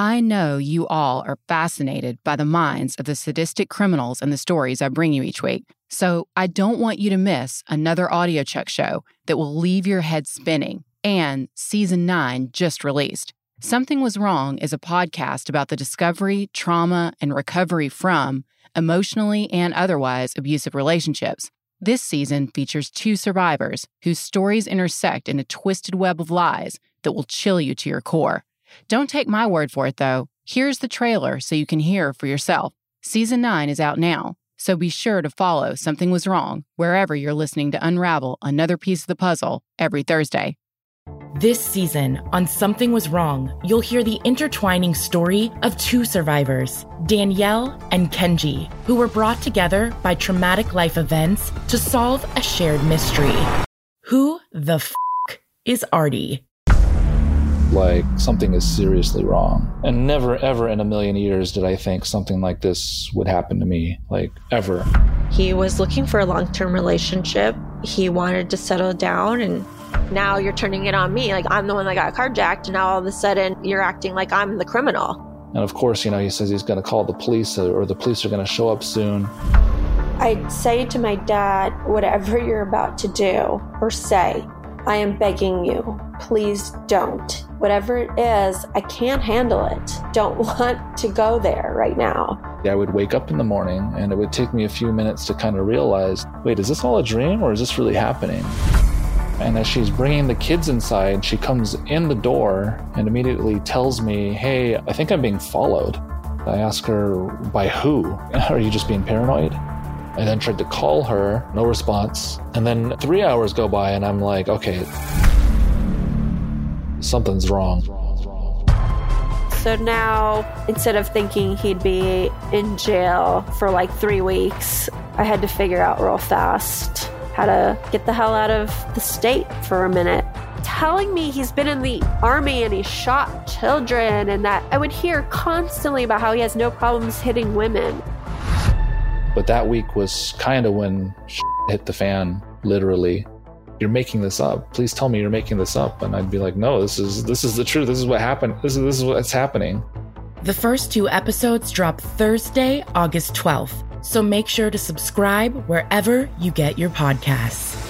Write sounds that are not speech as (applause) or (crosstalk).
I know you all are fascinated by the minds of the sadistic criminals and the stories I bring you each week. So I don't want you to miss another audiochuck show that will leave your head spinning. And season nine just released. Something Was Wrong is a podcast about the discovery, trauma, and recovery from emotionally and otherwise abusive relationships. This season features two survivors whose stories intersect in a twisted web of lies that will chill you to your core. Don't take my word for it, though. Here's the trailer so you can hear for yourself. Season 9 is out now, so be sure to follow Something Was Wrong wherever you're listening to unravel another piece of the puzzle every Thursday. This season on Something Was Wrong, you'll hear the intertwining story of two survivors, Danielle and Kenji, who were brought together by traumatic life events to solve a shared mystery. Who the f is Ardie? Like something is seriously wrong. And never, ever in a million years did I think something like this would happen to me, like ever. He was looking for a long term relationship. He wanted to settle down, and now you're turning it on me. Like I'm the one that got carjacked, and now all of a sudden you're acting like I'm the criminal. And of course, you know, he says he's going to call the police uh, or the police are going to show up soon. I'd say to my dad, whatever you're about to do or say, I am begging you, please don't. Whatever it is, I can't handle it. Don't (laughs) want to go there right now. I would wake up in the morning and it would take me a few minutes to kind of realize wait, is this all a dream or is this really happening? And as she's bringing the kids inside, she comes in the door and immediately tells me, Hey, I think I'm being followed. I ask her, By who? (laughs) Are you just being paranoid? I then tried to call her, no response. And then three hours go by, and I'm like, okay, something's wrong. So now, instead of thinking he'd be in jail for like three weeks, I had to figure out real fast how to get the hell out of the state for a minute. Telling me he's been in the army and he shot children, and that I would hear constantly about how he has no problems hitting women. But that week was kind of when (laughs) hit the fan, literally. You're making this up. Please tell me you're making this up. And I'd be like, no, this is this is the truth. This is what happened. This is this is what's happening. The first two episodes drop Thursday, August 12th. So make sure to subscribe wherever you get your podcasts.